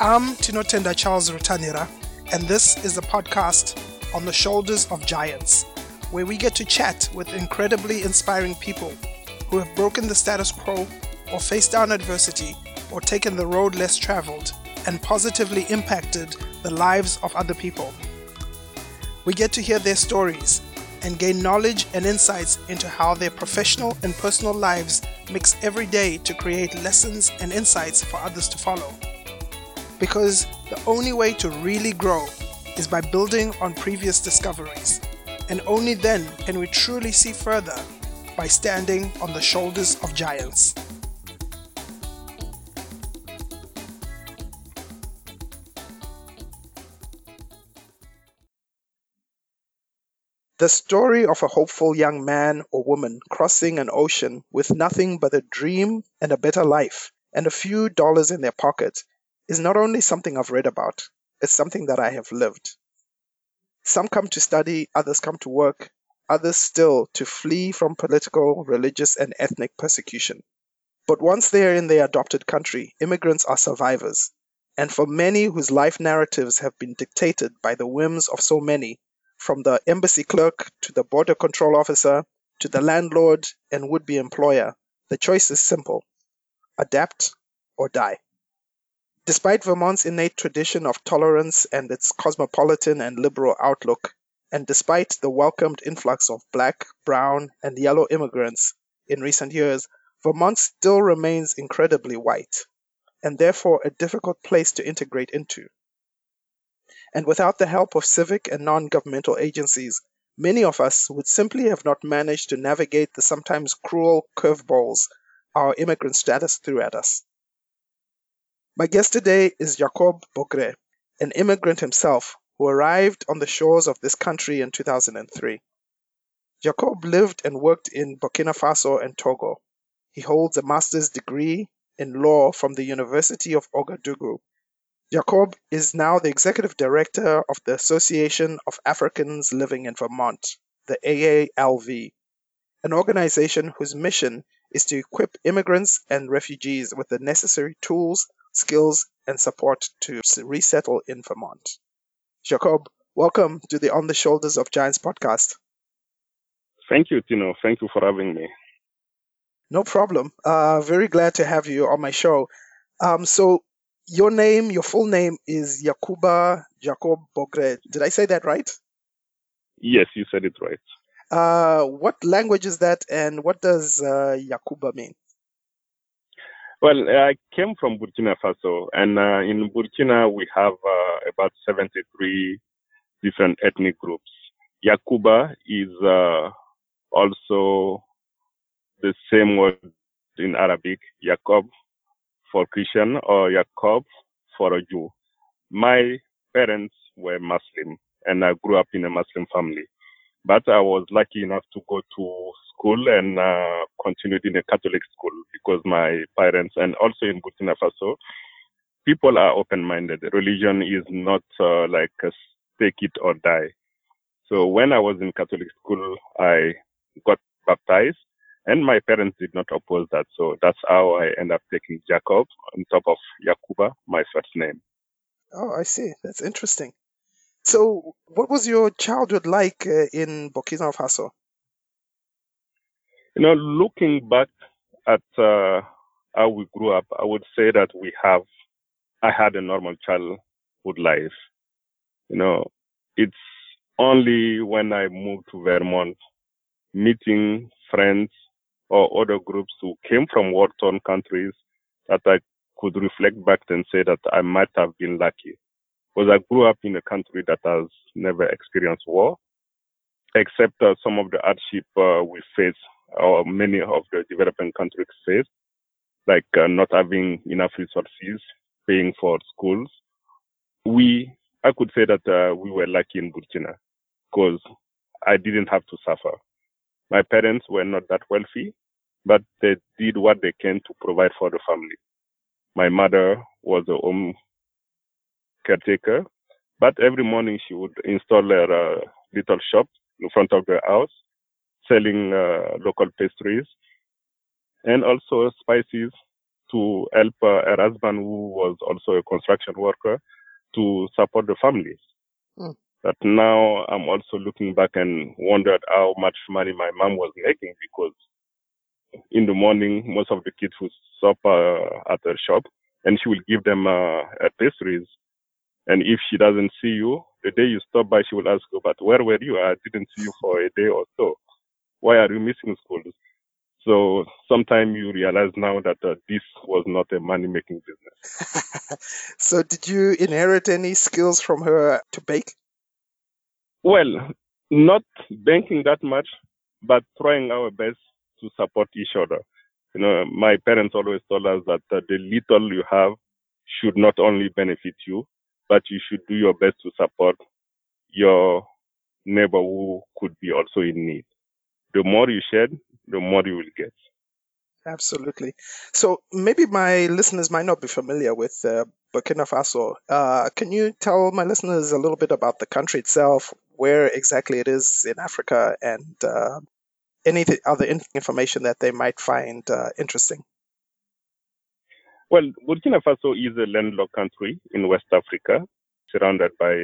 I'm Tinotenda Charles Rutanira, and this is the podcast on the shoulders of giants, where we get to chat with incredibly inspiring people who have broken the status quo or faced down adversity or taken the road less traveled and positively impacted the lives of other people. We get to hear their stories and gain knowledge and insights into how their professional and personal lives mix every day to create lessons and insights for others to follow. Because the only way to really grow is by building on previous discoveries, and only then can we truly see further by standing on the shoulders of giants. The story of a hopeful young man or woman crossing an ocean with nothing but a dream and a better life and a few dollars in their pocket is not only something I've read about, it's something that I have lived. Some come to study, others come to work, others still to flee from political, religious, and ethnic persecution. But once they are in their adopted country, immigrants are survivors. And for many whose life narratives have been dictated by the whims of so many, from the embassy clerk to the border control officer to the landlord and would be employer, the choice is simple adapt or die. Despite Vermont's innate tradition of tolerance and its cosmopolitan and liberal outlook, and despite the welcomed influx of black, brown, and yellow immigrants in recent years, Vermont still remains incredibly white, and therefore a difficult place to integrate into and without the help of civic and non-governmental agencies, many of us would simply have not managed to navigate the sometimes cruel curveballs our immigrant status threw at us. My guest today is Jacob Bogre, an immigrant himself who arrived on the shores of this country in 2003. Jacob lived and worked in Burkina Faso and Togo. He holds a master's degree in law from the University of Ouagadougou Jacob is now the executive director of the Association of Africans Living in Vermont, the AALV, an organization whose mission is to equip immigrants and refugees with the necessary tools, skills, and support to resettle in Vermont. Jacob, welcome to the On the Shoulders of Giants podcast. Thank you, Tino. Thank you for having me. No problem. Uh, very glad to have you on my show. Um, so, your name, your full name is Yakuba Jacob Bogre. Did I say that right? Yes, you said it right. Uh, what language is that, and what does uh, Yakuba mean? Well, I came from Burkina Faso, and uh, in Burkina we have uh, about 73 different ethnic groups. Yakuba is uh, also the same word in Arabic, Yakob, for Christian or Jacob for a Jew. My parents were Muslim and I grew up in a Muslim family. But I was lucky enough to go to school and uh, continued in a Catholic school because my parents and also in Burkina Faso, people are open-minded. Religion is not uh, like a take it or die. So when I was in Catholic school, I got baptized and my parents did not oppose that. So that's how I end up taking Jacob on top of Yakuba, my first name. Oh, I see. That's interesting. So, what was your childhood like uh, in Burkina Faso? You know, looking back at uh, how we grew up, I would say that we have, I had a normal childhood life. You know, it's only when I moved to Vermont, meeting friends or other groups who came from war-torn countries that I could reflect back and say that I might have been lucky. Because I grew up in a country that has never experienced war, except uh, some of the hardship uh, we face, or many of the developing countries face, like uh, not having enough resources, paying for schools. We, I could say that uh, we were lucky in Burkina because I didn't have to suffer. My parents were not that wealthy, but they did what they can to provide for the family. My mother was a home caretaker, but every morning she would install her uh, little shop in front of the house, selling uh, local pastries and also spices to help uh, her husband, who was also a construction worker, to support the families. Mm. But now I'm also looking back and wondered how much money my mom was making because in the morning, most of the kids would stop uh, at her shop and she will give them uh, pastries. And if she doesn't see you, the day you stop by, she will ask you, but where were you? I didn't see you for a day or so. Why are you missing school? So sometimes you realize now that uh, this was not a money making business. so did you inherit any skills from her to bake? Well, not banking that much, but trying our best to support each other. You know, my parents always told us that uh, the little you have should not only benefit you, but you should do your best to support your neighbor who could be also in need. The more you share, the more you will get. Absolutely. So maybe my listeners might not be familiar with uh, Burkina Faso. Uh, can you tell my listeners a little bit about the country itself, where exactly it is in Africa, and uh, any other information that they might find uh, interesting? Well, Burkina Faso is a landlocked country in West Africa, surrounded by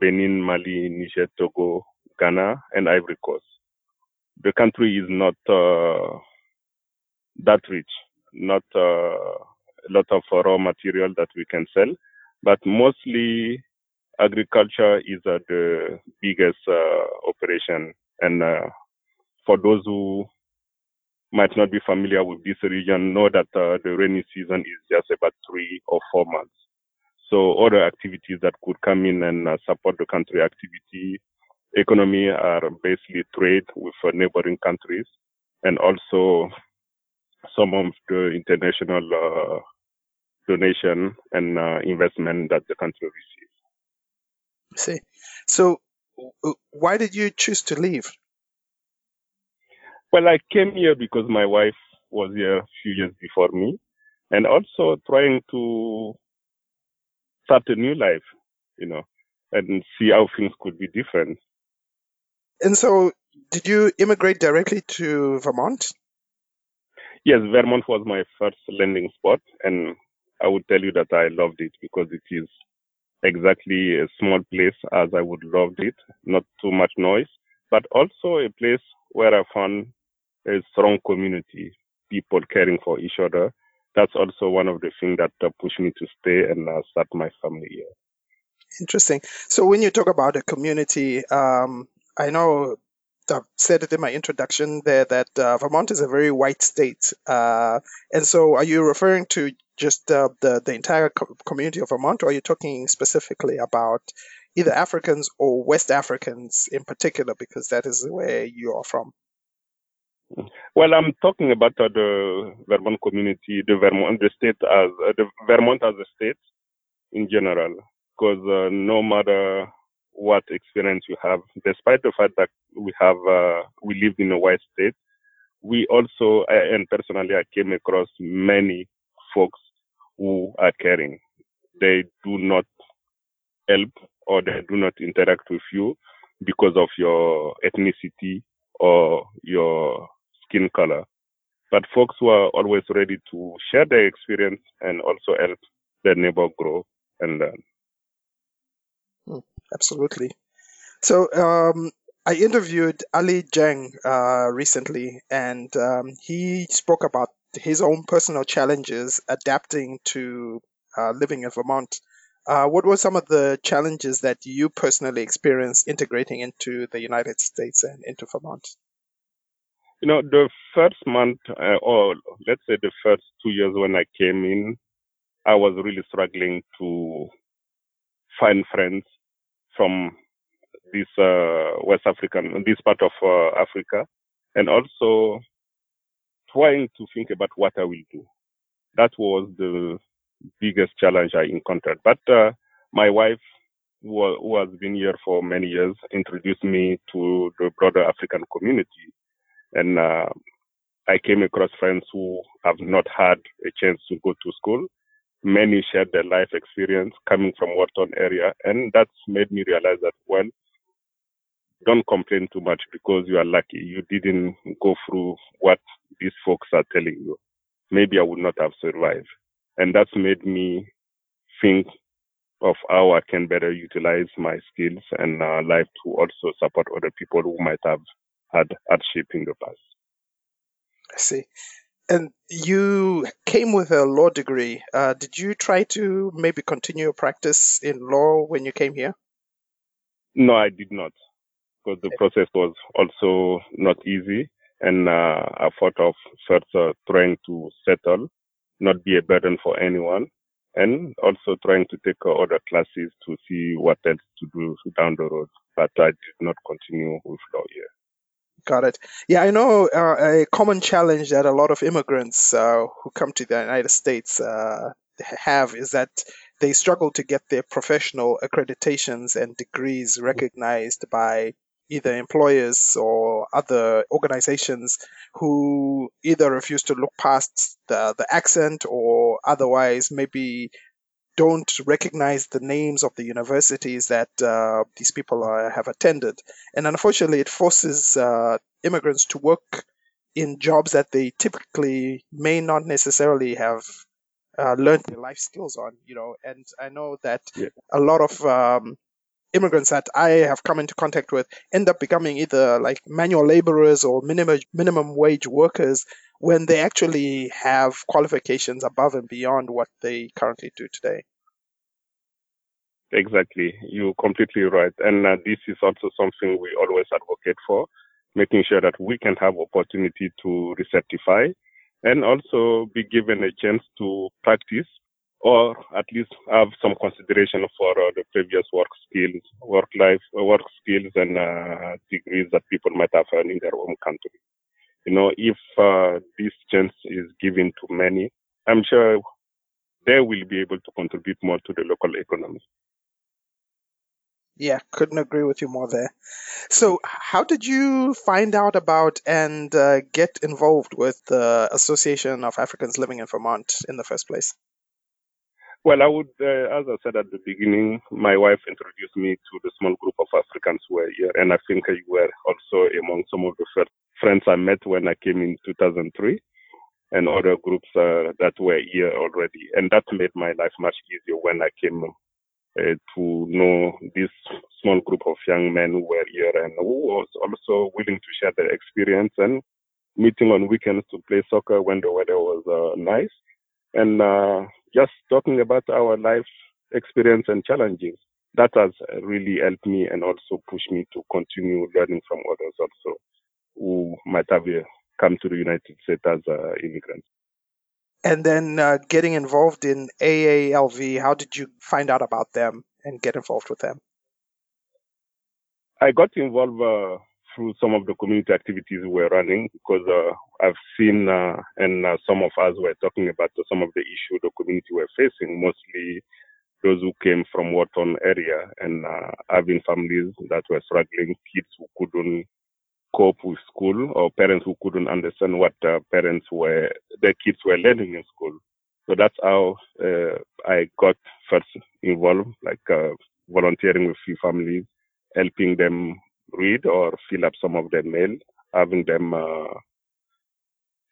Benin, Mali, Niger, Togo, Ghana, and Ivory Coast. The country is not uh, that rich, not uh, a lot of raw material that we can sell, but mostly agriculture is uh, the biggest uh, operation. And uh, for those who might not be familiar with this region, know that uh, the rainy season is just about three or four months. So other activities that could come in and uh, support the country activity, economy are basically trade with neighboring countries and also some of the international uh, donation and uh, investment that the country receives. see. So, why did you choose to leave? Well, I came here because my wife was here a few years before me, and also trying to start a new life, you know, and see how things could be different. And so, did you immigrate directly to Vermont? Yes, Vermont was my first landing spot, and I would tell you that I loved it because it is exactly a small place as I would loved it, not too much noise, but also a place where I found a strong community, people caring for each other. That's also one of the things that uh, pushed me to stay and uh, start my family here. Interesting. So when you talk about a community, um, I know I've said it in my introduction there that uh, Vermont is a very white state. Uh, and so are you referring to just uh, the, the entire co- community of Vermont, or are you talking specifically about either Africans or West Africans in particular, because that is where you are from? Well, I'm talking about uh, the Vermont community, the Vermont, the state as uh, the Vermont as a state in general, because uh, no matter what experience you have, despite the fact that we have uh, we live in a white state, we also and personally I came across many folks who are caring. They do not help or they do not interact with you because of your ethnicity or your skin color. But folks who are always ready to share their experience and also help their neighbor grow and learn. Hmm, absolutely. So um, I interviewed Ali Jang uh, recently, and um, he spoke about his own personal challenges adapting to uh, living in Vermont. Uh, what were some of the challenges that you personally experienced integrating into the United States and into Vermont? You know, the first month, uh, or let's say the first two years when I came in, I was really struggling to find friends from this uh, West African, this part of uh, Africa, and also trying to think about what I will do. That was the biggest challenge I encountered. But uh, my wife, who, who has been here for many years, introduced me to the broader African community and uh, I came across friends who have not had a chance to go to school. Many shared their life experience coming from war-torn area, and that's made me realize that well, don't complain too much because you are lucky. You didn't go through what these folks are telling you. maybe I would not have survived. And that's made me think of how I can better utilize my skills and uh, life to also support other people who might have had hardship in the past. I see. And you came with a law degree. Uh, did you try to maybe continue your practice in law when you came here? No, I did not, because the process was also not easy. And uh, I thought of first uh, trying to settle, not be a burden for anyone, and also trying to take uh, other classes to see what else to do down the road. But I did not continue with law here. Got it. Yeah, I know uh, a common challenge that a lot of immigrants uh, who come to the United States uh, have is that they struggle to get their professional accreditations and degrees recognized by either employers or other organizations who either refuse to look past the, the accent or otherwise maybe don't recognize the names of the universities that uh, these people are, have attended. And unfortunately, it forces uh, immigrants to work in jobs that they typically may not necessarily have uh, learned their life skills on, you know. And I know that yeah. a lot of um, immigrants that I have come into contact with end up becoming either like manual laborers or minimum minimum wage workers when they actually have qualifications above and beyond what they currently do today. Exactly. You're completely right. And uh, this is also something we always advocate for, making sure that we can have opportunity to recertify and also be given a chance to practice or at least have some consideration for uh, the previous work skills, work life, uh, work skills and uh, degrees that people might have earned in their own country. You know, if uh, this chance is given to many, I'm sure they will be able to contribute more to the local economy. Yeah, couldn't agree with you more there. So, how did you find out about and uh, get involved with the Association of Africans Living in Vermont in the first place? Well, I would, uh, as I said at the beginning, my wife introduced me to the small group of Africans who were here, and I think you were also among some of the first friends I met when I came in 2003, and other groups uh, that were here already, and that made my life much easier when I came uh, to know this small group of young men who were here and who was also willing to share their experience and meeting on weekends to play soccer when the weather was uh, nice, and uh, just talking about our life experience and challenges. That has really helped me and also pushed me to continue learning from others also who might have uh, come to the United States as uh, immigrants. And then uh, getting involved in AALV, how did you find out about them and get involved with them? I got involved uh, through some of the community activities we're running because uh, I've seen uh, and uh, some of us were talking about some of the issues the community were facing, mostly those who came from war-torn area and uh, having families that were struggling, kids who couldn't cope with school or parents who couldn't understand what parents were, their kids were learning in school. So that's how uh, I got first involved, like uh, volunteering with few families, helping them read or fill up some of their mail, having them uh,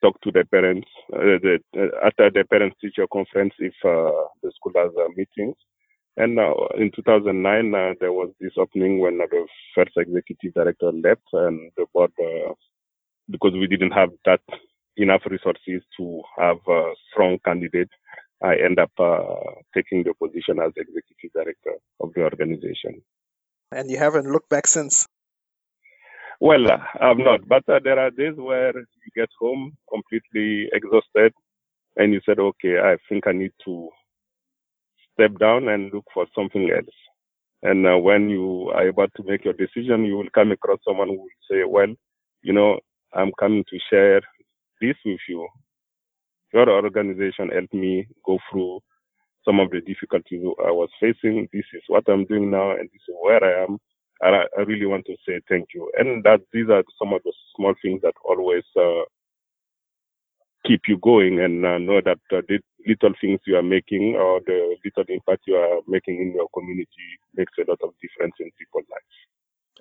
talk to their parents uh, the, uh, at the parents teacher conference if uh, the school has meetings. And now in 2009, uh, there was this opening when the first executive director left, and the board, uh, because we didn't have that enough resources to have a strong candidate, I end up uh, taking the position as executive director of the organization. And you haven't looked back since. Well, I'm not, but uh, there are days where you get home completely exhausted and you said, okay, I think I need to step down and look for something else. And uh, when you are about to make your decision, you will come across someone who will say, well, you know, I'm coming to share this with you. Your organization helped me go through some of the difficulties I was facing. This is what I'm doing now, and this is where I am. And I, I really want to say thank you. And that these are some of the small things that always uh, keep you going and uh, know that uh, the little things you are making or the little impact you are making in your community makes a lot of difference in people's lives.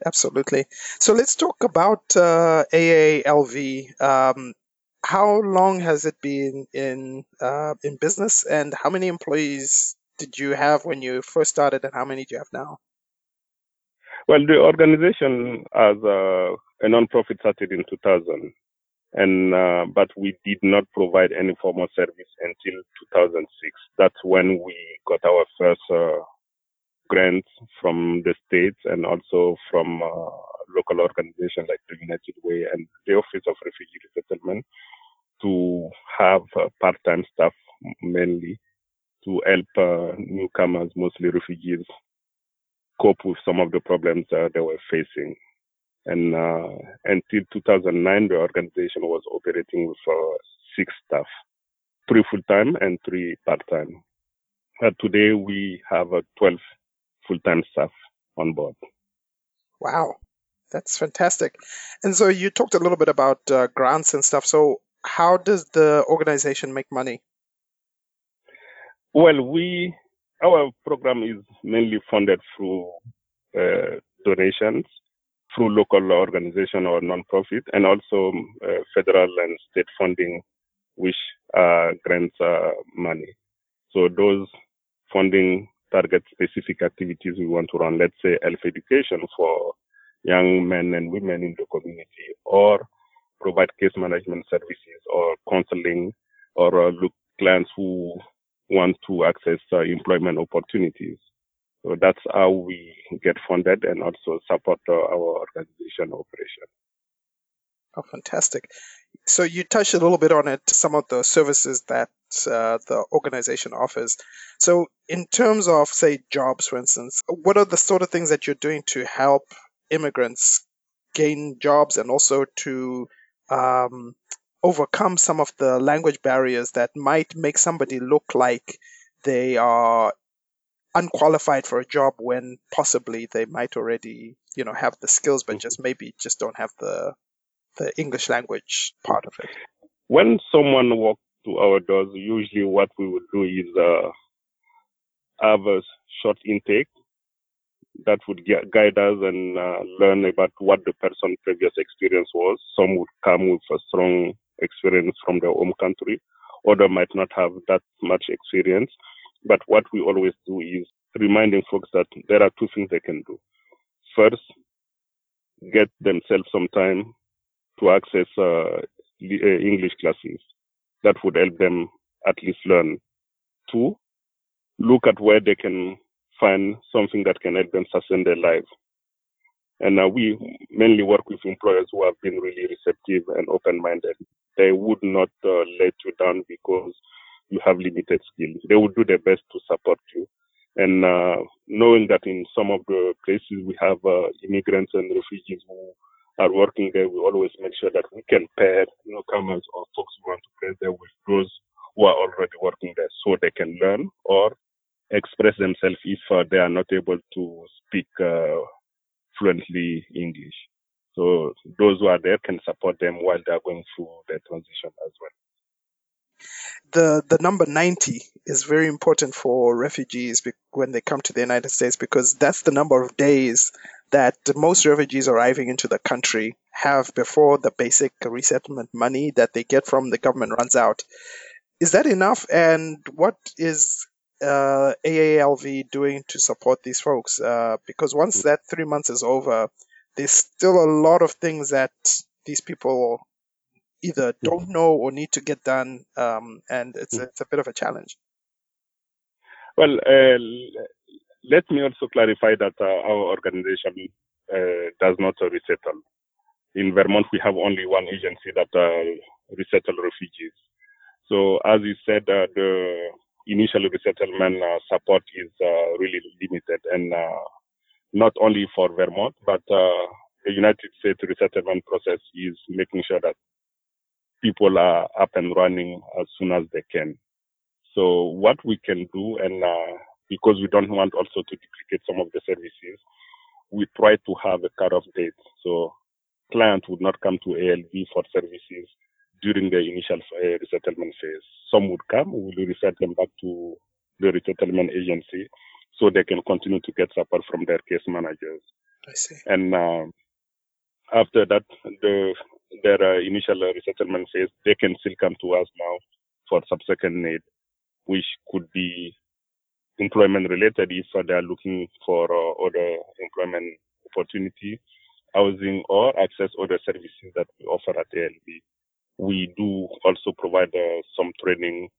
Absolutely. So let's talk about uh, AALV. Um, how long has it been in uh, in business, and how many employees did you have when you first started, and how many do you have now? Well, the organization as a, a non-profit started in 2000, and uh, but we did not provide any formal service until 2006. That's when we got our first uh, grants from the states and also from uh, local organizations like the United Way and the Office of Refugee Resettlement to have uh, part-time staff mainly to help uh, newcomers, mostly refugees, cope with some of the problems uh, they were facing. And uh, until 2009, the organization was operating with uh, six staff, three full-time and three part-time. But today we have uh, 12 full-time staff on board. Wow, that's fantastic. And so you talked a little bit about uh, grants and stuff. So how does the organization make money? Well, we our program is mainly funded through uh, donations through local organization or non-profit, and also uh, federal and state funding, which uh, grants uh, money. So those funding target specific activities we want to run. Let's say health education for young men and women in the community, or provide case management services or counseling, or uh, look clients who want to access uh, employment opportunities. So that's how we get funded and also support uh, our organization operation. Oh, fantastic. So you touched a little bit on it, some of the services that uh, the organization offers. So in terms of, say, jobs, for instance, what are the sort of things that you're doing to help immigrants gain jobs and also to um, overcome some of the language barriers that might make somebody look like they are unqualified for a job when possibly they might already, you know, have the skills, but just maybe just don't have the the English language part of it. When someone walks to our doors, usually what we would do is uh, have a short intake that would guide us and uh, learn about what the person's previous experience was. Some would come with a strong experience from their home country, other might not have that much experience. But what we always do is reminding folks that there are two things they can do. First, get themselves some time to access uh, uh, English classes. That would help them at least learn. Two, look at where they can find something that can help them sustain their lives. And uh, we mainly work with employers who have been really receptive and open-minded. They would not uh, let you down because you have limited skills. They would do their best to support you. And uh, knowing that in some of the places we have uh, immigrants and refugees who are working there, we always make sure that we can pair newcomers or folks who want to play there with those who are already working there so they can learn or express themselves if uh, they are not able to speak uh, fluently English. So those who are there can support them while they are going through the transition as well. The the number 90 is very important for refugees when they come to the United States because that's the number of days that most refugees arriving into the country have before the basic resettlement money that they get from the government runs out. Is that enough? And what is uh, AALV doing to support these folks? Uh, because once that three months is over, there's still a lot of things that these people either don't know or need to get done, um, and it's, it's a bit of a challenge. Well, uh, let me also clarify that uh, our organization uh, does not resettle. In Vermont, we have only one agency that uh, resettle refugees. So, as you said, uh, the initial resettlement uh, support is uh, really limited, and not only for Vermont, but the United States resettlement process is making sure that people are up and running as soon as they can. So what we can do, and uh, because we don't want also to duplicate some of the services, we try to have a cut-off date. So clients would not come to ALV for services during the initial uh, resettlement phase. Some would come, we will reset them back to the resettlement agency so they can continue to get support from their case managers. I see. And uh, after that, the their uh, initial resettlement phase, they can still come to us now for subsequent need, which could be employment related if they are looking for uh, other employment opportunity, housing, or access other services that we offer at ALV. We do also provide uh, some training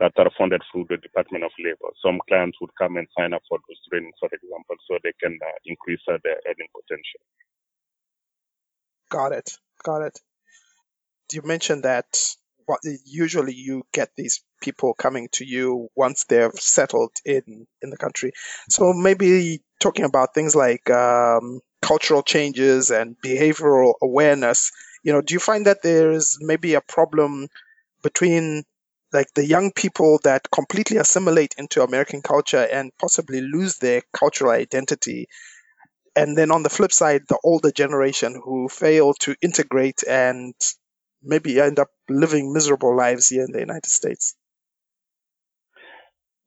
that are funded through the Department of Labor. Some clients would come and sign up for those trainings, for example, so they can uh, increase uh, their earning potential. Got it. Got it. You mentioned that what, usually you get these people coming to you once they've settled in in the country. So maybe talking about things like um, cultural changes and behavioral awareness. You know, do you find that there's maybe a problem between like the young people that completely assimilate into American culture and possibly lose their cultural identity. And then on the flip side, the older generation who fail to integrate and maybe end up living miserable lives here in the United States.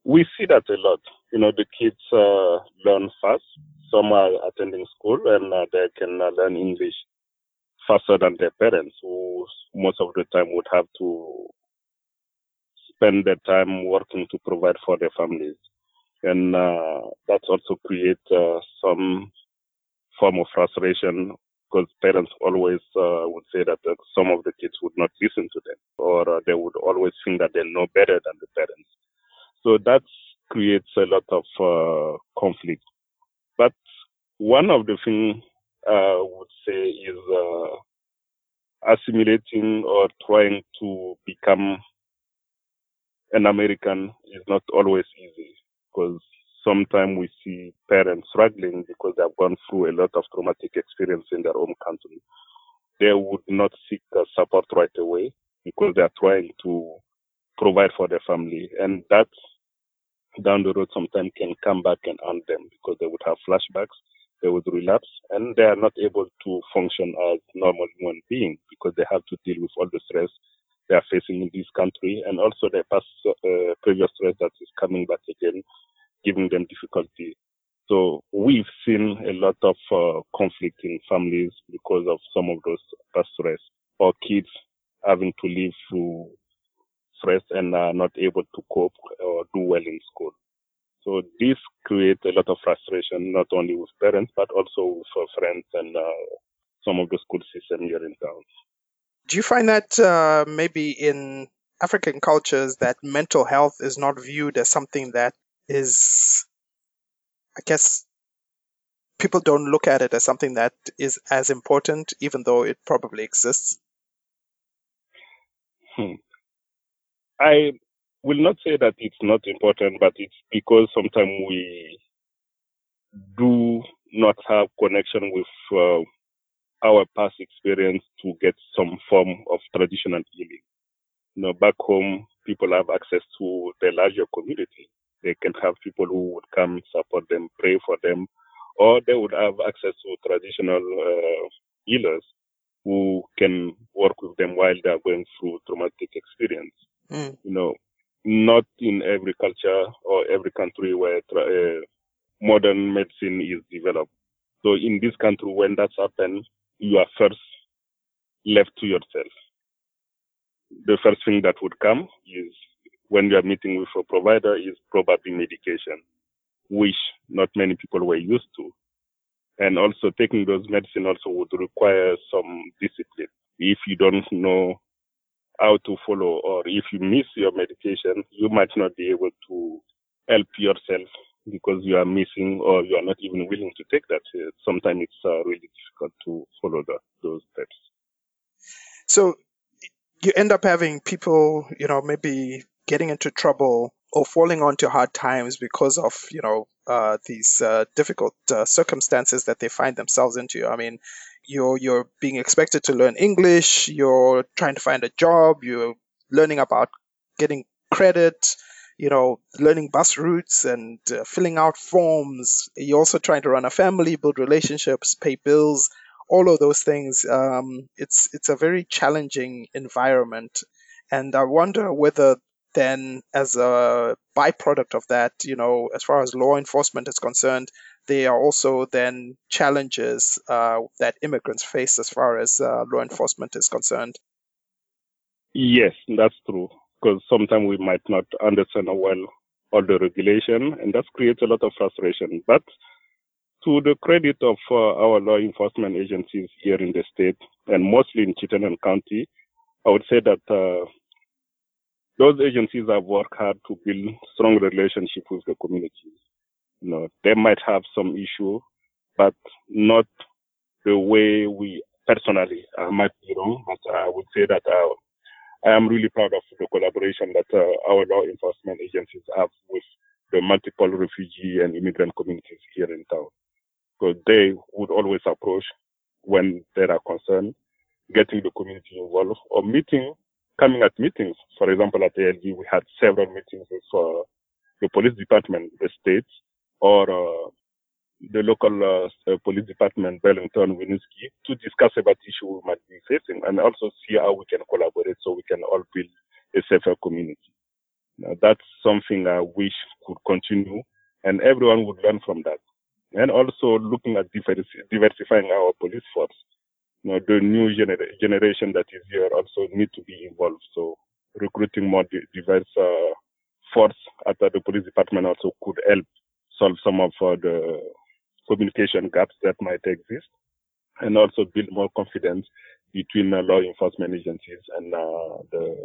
We see that a lot. You know, the kids uh, learn fast. Some are attending school and uh, they can uh, learn English faster than their parents, who most of the time would have to spend their time working to provide for their families. And uh, that also creates uh, some form of frustration because parents always uh, would say that uh, some of the kids would not listen to them or uh, they would always think that they know better than the parents. So that creates a lot of uh, conflict. But one of the things I would say is assimilating or trying to become an American is not always easy because sometimes we see parents struggling because they've gone through a lot of traumatic experience in their own country. They would not seek support right away because they are trying to provide for their family. And that down the road sometimes can come back and haunt them because they would have flashbacks, they would relapse, and they are not able to function as normal human beings because they have to deal with all the stress they are facing in this country, and also the past uh, previous threat that is coming back again, giving them difficulty. So we've seen a lot of uh, conflict in families because of some of those past threats, or kids having to live through stress and are not able to cope or do well in school. So this creates a lot of frustration, not only with parents, but also with friends and uh, some of the school system here in town. Do you find that uh, maybe in African cultures that mental health is not viewed as something that is, I guess, people don't look at it as something that is as important, even though it probably exists? Hmm. I will not say that it's not important, but it's because sometimes we do not have connection with uh, our past experience to get some form of traditional healing. You know, back home, people have access to the larger community. They can have people who would come support them, pray for them, or they would have access to traditional uh, healers who can work with them while they are going through traumatic experience. Mm. You know, not in every culture or every country where uh, modern medicine is developed. So in this country, when that's happened, you are first left to yourself. The first thing that would come is when you are meeting with a provider is probably medication, which not many people were used to. And also taking those medicine also would require some discipline. If you don't know how to follow or if you miss your medication, you might not be able to help yourself because you are missing or you are not even willing to take that. Uh, sometimes it's uh, really difficult to follow those steps. So you end up having people, you know, maybe getting into trouble or falling onto hard times because of, you know, uh, these uh, difficult uh, circumstances that they find themselves into. I mean, you're you're being expected to learn English, you're trying to find a job, you're learning about getting credit, you know, learning bus routes and uh, filling out forms. You're also trying to run a family, build relationships, pay bills, all of those things. Um, it's it's a very challenging environment, and I wonder whether then as a byproduct of that, you know, as far as law enforcement is concerned, there are also then challenges uh, that immigrants face as far as uh, law enforcement is concerned. Yes, that's true. Because sometimes we might not understand well all the regulation, and that creates a lot of frustration. But to the credit of uh, our law enforcement agencies here in the state, and mostly in Chittenden County, I would say that uh, those agencies have worked hard to build strong relationship with the communities. You know, they might have some issue, but not the way we personally. I might be wrong, but I would say that uh, I am really proud of the collaboration that uh, our law enforcement agencies have with the multiple refugee and immigrant communities here in town. Because they would always approach when there are concerns, getting the community involved or meeting, coming at meetings. For example, at ALV, we had several meetings with uh, the police department, the state, or uh, the local uh, police department, Burlington, Winooski, to discuss about issue we might be facing and also see how we can collaborate so we can all build a safer community. Now, that's something I wish could continue and everyone would learn from that. And also looking at diversifying our police force. Know, the new gener- generation that is here also need to be involved. So recruiting more diverse uh, force at the police department also could help solve some of uh, the communication gaps that might exist and also build more confidence between uh, law enforcement agencies and uh, the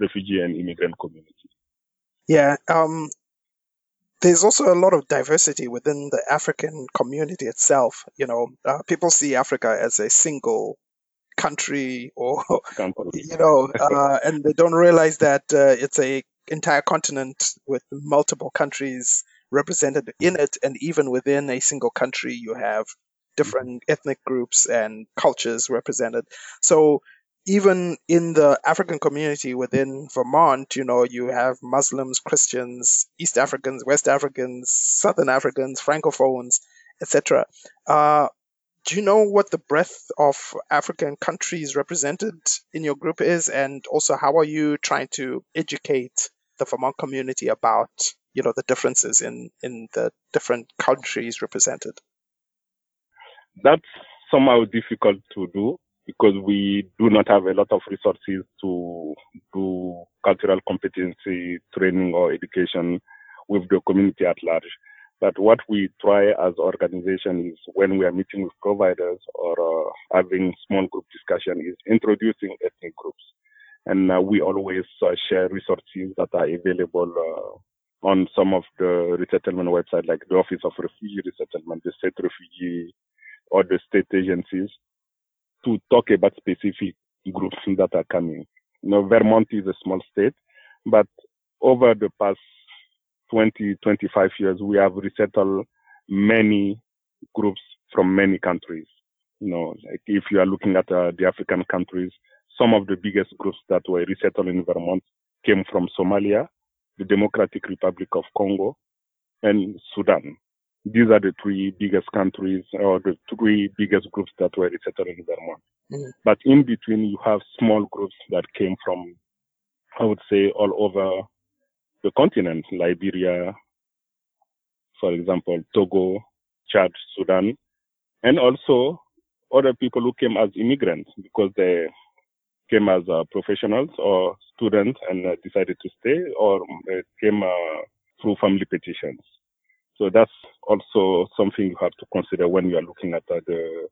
refugee and immigrant community. Yeah, um, there's also a lot of diversity within the African community itself. You know, uh, people see Africa as a single country or, you know, uh, and they don't realize that uh, it's a entire continent with multiple countries represented in it, and even within a single country, you have different ethnic groups and cultures represented. So even in the African community within Vermont, you know, you have Muslims, Christians, East Africans, West Africans, Southern Africans, Francophones, etc. Uh, do you know what the breadth of African countries represented in your group is, and also how are you trying to educate the Vermont community about you know the differences in in the different countries represented that's somehow difficult to do because we do not have a lot of resources to do cultural competency training or education with the community at large. But what we try as organization is when we are meeting with providers or uh, having small group discussion is introducing ethnic groups. And uh, we always uh, share resources that are available uh, on some of the resettlement websites, like the Office of Refugee Resettlement, the state refugee, or the state agencies, to talk about specific groups that are coming. You know, Vermont is a small state, but over the past 20, 25 years, we have resettled many groups from many countries. You know, like if you are looking at uh, the African countries, some of the biggest groups that were resettled in Vermont came from Somalia, the Democratic Republic of Congo, and Sudan. These are the three biggest countries or the three biggest groups that were resettled in Vermont. Mm-hmm. But in between, you have small groups that came from, I would say, all over the continent, Liberia, for example, Togo, Chad, Sudan, and also other people who came as immigrants because they came as uh, professionals or students and uh, decided to stay, or uh, came uh, through family petitions. So that's also something you have to consider when you are looking at uh, the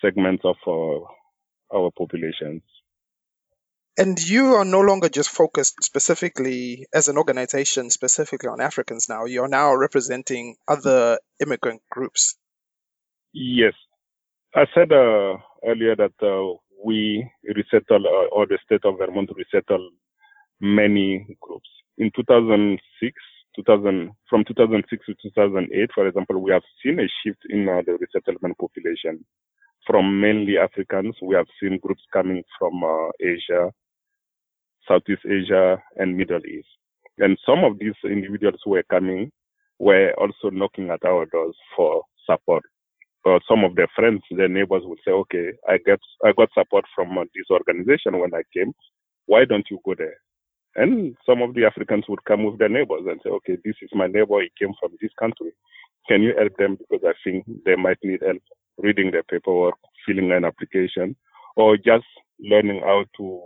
segments of uh, our populations. And you are no longer just focused specifically as an organization, specifically on Africans now. You're now representing other immigrant groups. Yes. I said uh, earlier that uh, we resettle, uh, or the state of Vermont resettle many groups. In 2006, 2000, from 2006 to 2008, for example, we have seen a shift in uh, the resettlement population. From mainly Africans, we have seen groups coming from uh, Asia, Southeast Asia, and Middle East. And some of these individuals who were coming were also knocking at our doors for support uh, some of their friends, their neighbors would say, okay, I get, I got support from uh, this organization when I came. Why don't you go there? And some of the Africans would come with their neighbors and say, okay, this is my neighbor. He came from this country. Can you help them? Because I think they might need help reading their paperwork, filling an application, or just learning how to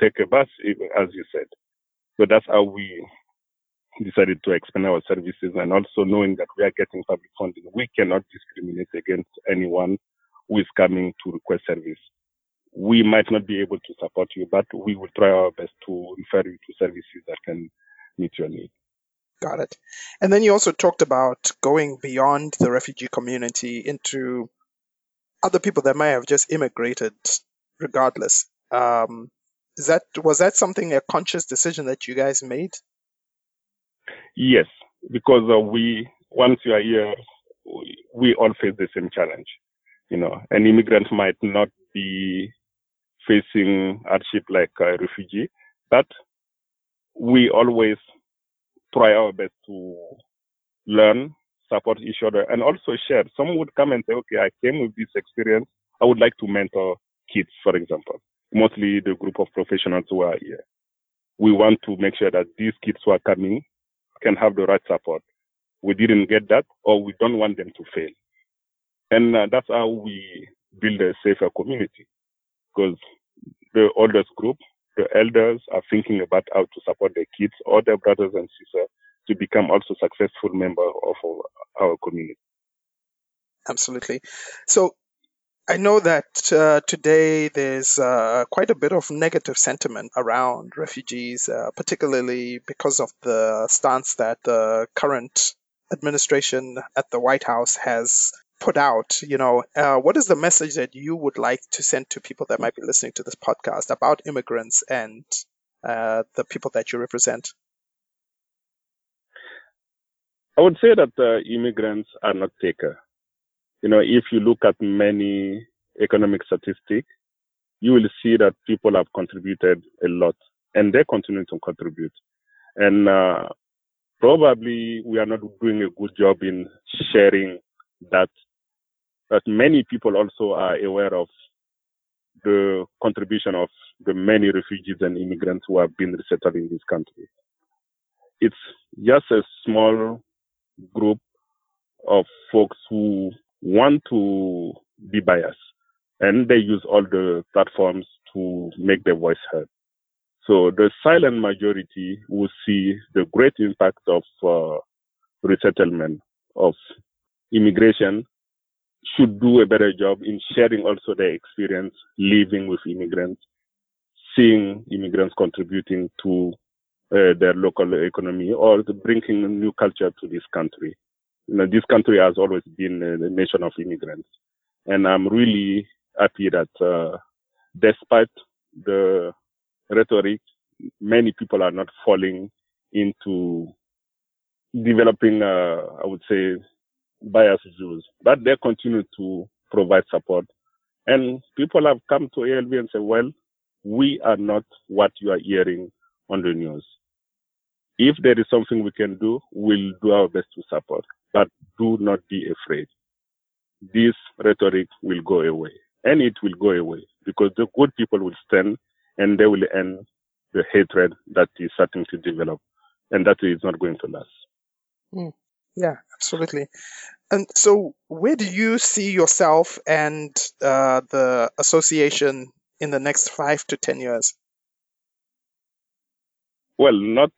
take a bus, as you said. So that's how we decided to expand our services and also knowing that we are getting public funding, we cannot discriminate against anyone who is coming to request service. We might not be able to support you, but we will try our best to refer you to services that can meet your need. Got it. And then you also talked about going beyond the refugee community into other people that may have just immigrated regardless. Um, is that was that something a conscious decision that you guys made? Yes, because uh, we once you are here, we, all face the same challenge. You know, an immigrant might not be facing hardship like a refugee, but we always try our best to learn, support each other, and also share. Some would come and say, okay, I came with this experience. I would like to mentor kids, for example, mostly the group of professionals who are here. We want to make sure that these kids who are coming can have the right support. We didn't get that, or we don't want them to fail. And uh, that's how we build a safer community. Because the oldest group, the elders are thinking about how to support their kids or their brothers and sisters to become also successful members of our, our community. Absolutely. So I know that uh, today there's uh, quite a bit of negative sentiment around refugees, uh, particularly because of the stance that the current administration at the White House has put out. You know, uh, what is the message that you would like to send to people that might be listening to this podcast about immigrants and uh, the people that you represent? I would say that uh, immigrants are not takers you know, if you look at many economic statistics, you will see that people have contributed a lot and they continue to contribute. And uh, probably we are not doing a good job in sharing that. But many people also are aware of the contribution of the many refugees and immigrants who have been resettled in this country. It's just a small group of folks who want to be biased and they use all the platforms to make their voice heard. So the silent majority will see the great impact of uh, resettlement, of immigration, should do a better job in sharing also their experience living with immigrants, seeing immigrants contributing to uh, their local economy or bringing a new culture to this country you know, this country has always been a, nation of immigrants. And I'm really happy that uh, despite the rhetoric, many people are not falling into developing, uh, I would say, biased views, but they continue to provide support. And people have come to ALV and said, well, we are not what you are hearing on the news. If there is something we can do, we'll do our best to support but do not be afraid. This rhetoric will go away and it will go away because the good people will stand and they will end the hatred that is starting to develop and that is not going to last. Mm. Yeah, absolutely. And so, where do you see yourself and uh, the association in the next five to 10 years? Well, not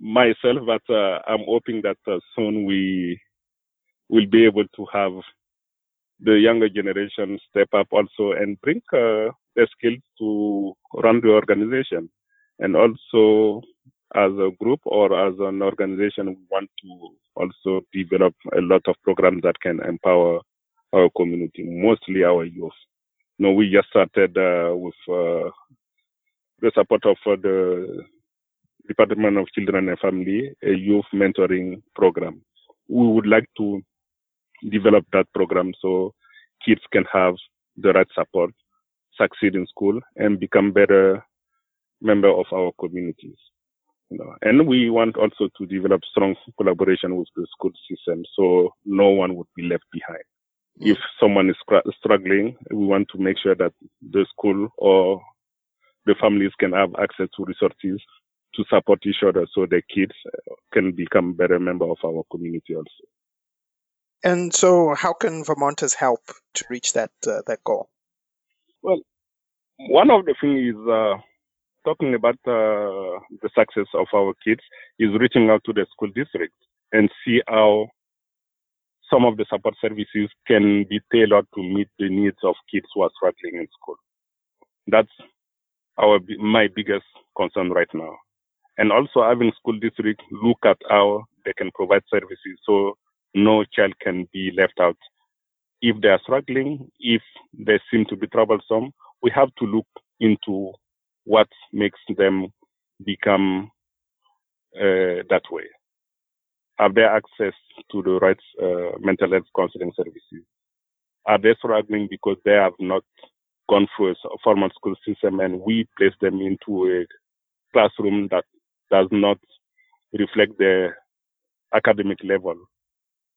myself, but uh, I'm hoping that uh, soon we will be able to have the younger generation step up also and bring uh, their skills to run the organization. And also, as a group or as an organization, we want to also develop a lot of programs that can empower our community, mostly our youth. You know, we just started uh, with uh, the support of uh, the Department of Children and Family, a youth mentoring program. We would like to develop that program so kids can have the right support, succeed in school, and become better member of our communities. You know, and we want also to develop strong collaboration with the school system so no one would be left behind. Mm. If someone is struggling, we want to make sure that the school or the families can have access to resources to support each other so the kids can become better member of our community also. And so, how can Vermonters help to reach that uh, that goal? Well, one of the things is uh, talking about uh, the success of our kids is reaching out to the school district and see how some of the support services can be tailored to meet the needs of kids who are struggling in school. That's our my biggest concern right now. And also having school district look at how they can provide services so no child can be left out. If they are struggling, if they seem to be troublesome, we have to look into what makes them become uh, that way. Have they access to the right uh, mental health counseling services? Are they struggling because they have not gone through a formal school system and we place them into a classroom that does not reflect the academic level?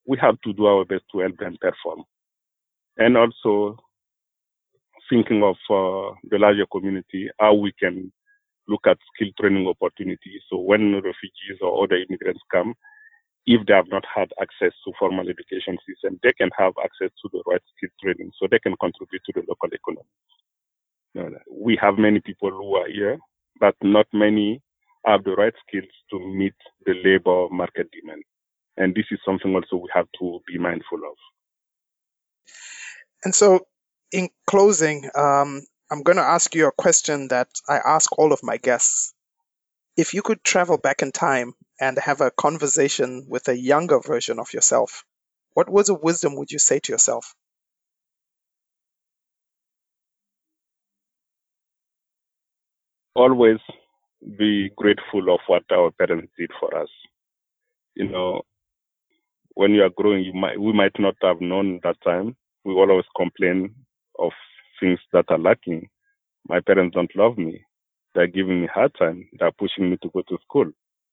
We have to do our best to help them perform. And also thinking of uh, the larger community, how we can look at skill training opportunities. So when refugees or other immigrants come, if they have not had access to formal education system, they can have access to the right skill training so they can contribute to the local economy. we have many people who are here, but not many have the right skills to meet the labor market demand. And this is something also we have to be mindful of. And so, in closing, um, I'm going to ask you a question that I ask all of my guests. If you could travel back in time and have a conversation with a younger version of yourself, what words of wisdom would you say to yourself? Always be grateful of what our parents did for us. You know, when you are growing, you might we might not have known that time. We always complain of things that are lacking. My parents don't love me. They're giving me hard time. They're pushing me to go to school.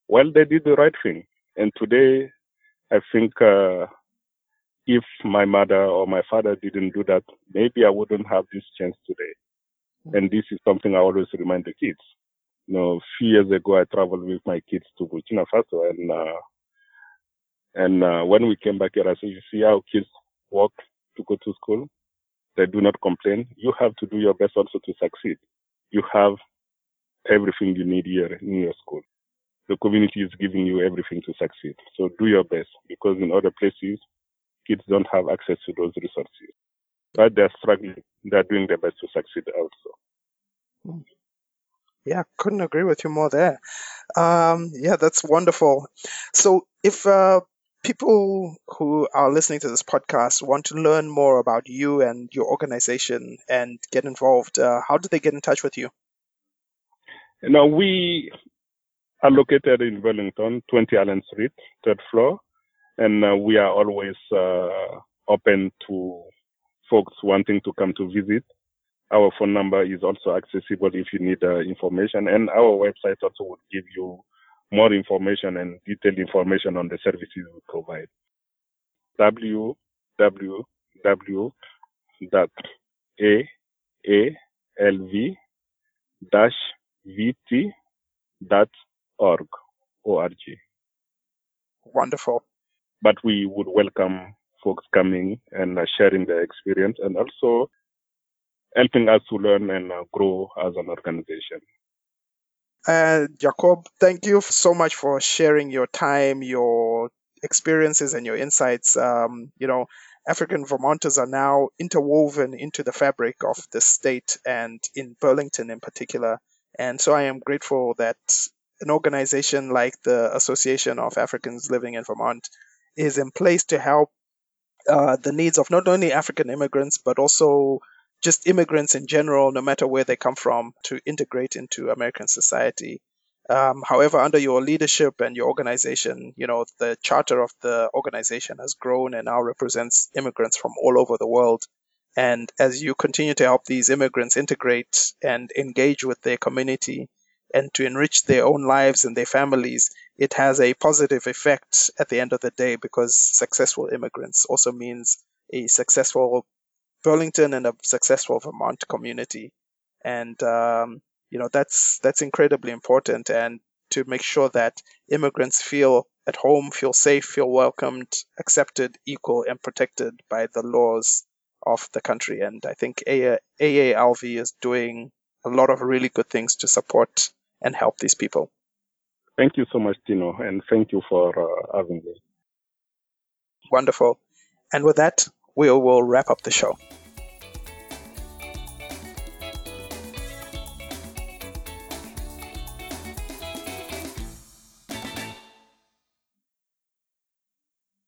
Well, they did the right thing. And today, I think uh, if my mother or my father didn't do that, maybe I wouldn't have this chance today. And this is something I always remind the kids. You know, a few years ago, I traveled with my kids to Burkina Faso, and uh, and uh, when we came back here, I said, "You see how kids walk to go to school? They do not complain. You have to do your best also to succeed. You have everything you need here in your school the community is giving you everything to succeed. So do your best because in other places, kids don't have access to those resources. But they're struggling. They're doing their best to succeed also. Yeah, couldn't agree with you more there. Um, yeah, that's wonderful. So if uh, people who are listening to this podcast want to learn more about you and your organization and get involved, uh, how do they get in touch with you? Know, we are located in Burlington, 20 Allen Street, third floor, and uh, we are always uh, open to folks wanting to come to visit. Our phone number is also accessible if you need uh, information, and our website also would give you more information and detailed information on the services we provide. www.aalv-vt.org org, org. Wonderful. But we would welcome folks coming and uh, sharing their experience and also helping us to learn and uh, grow as an organization. Uh, Jacob, thank you so much for sharing your time, your experiences, and your insights. Um, you know, African Vermonters are now interwoven into the fabric of the state and in Burlington in particular. And so I am grateful that an organization like the Association of Africans Living in Vermont is in place to help uh, the needs of not only African immigrants, but also just immigrants in general, no matter where they come from, to integrate into American society. Um, however, under your leadership and your organization, you know, the charter of the organization has grown and now represents immigrants from all over the world. And as you continue to help these immigrants integrate and engage with their community, and to enrich their own lives and their families, it has a positive effect at the end of the day because successful immigrants also means a successful Burlington and a successful Vermont community. And, um, you know, that's, that's incredibly important. And to make sure that immigrants feel at home, feel safe, feel welcomed, accepted, equal, and protected by the laws of the country. And I think AALV is doing a lot of really good things to support and help these people. Thank you so much, Tino, and thank you for uh, having me. Wonderful. And with that, we will wrap up the show.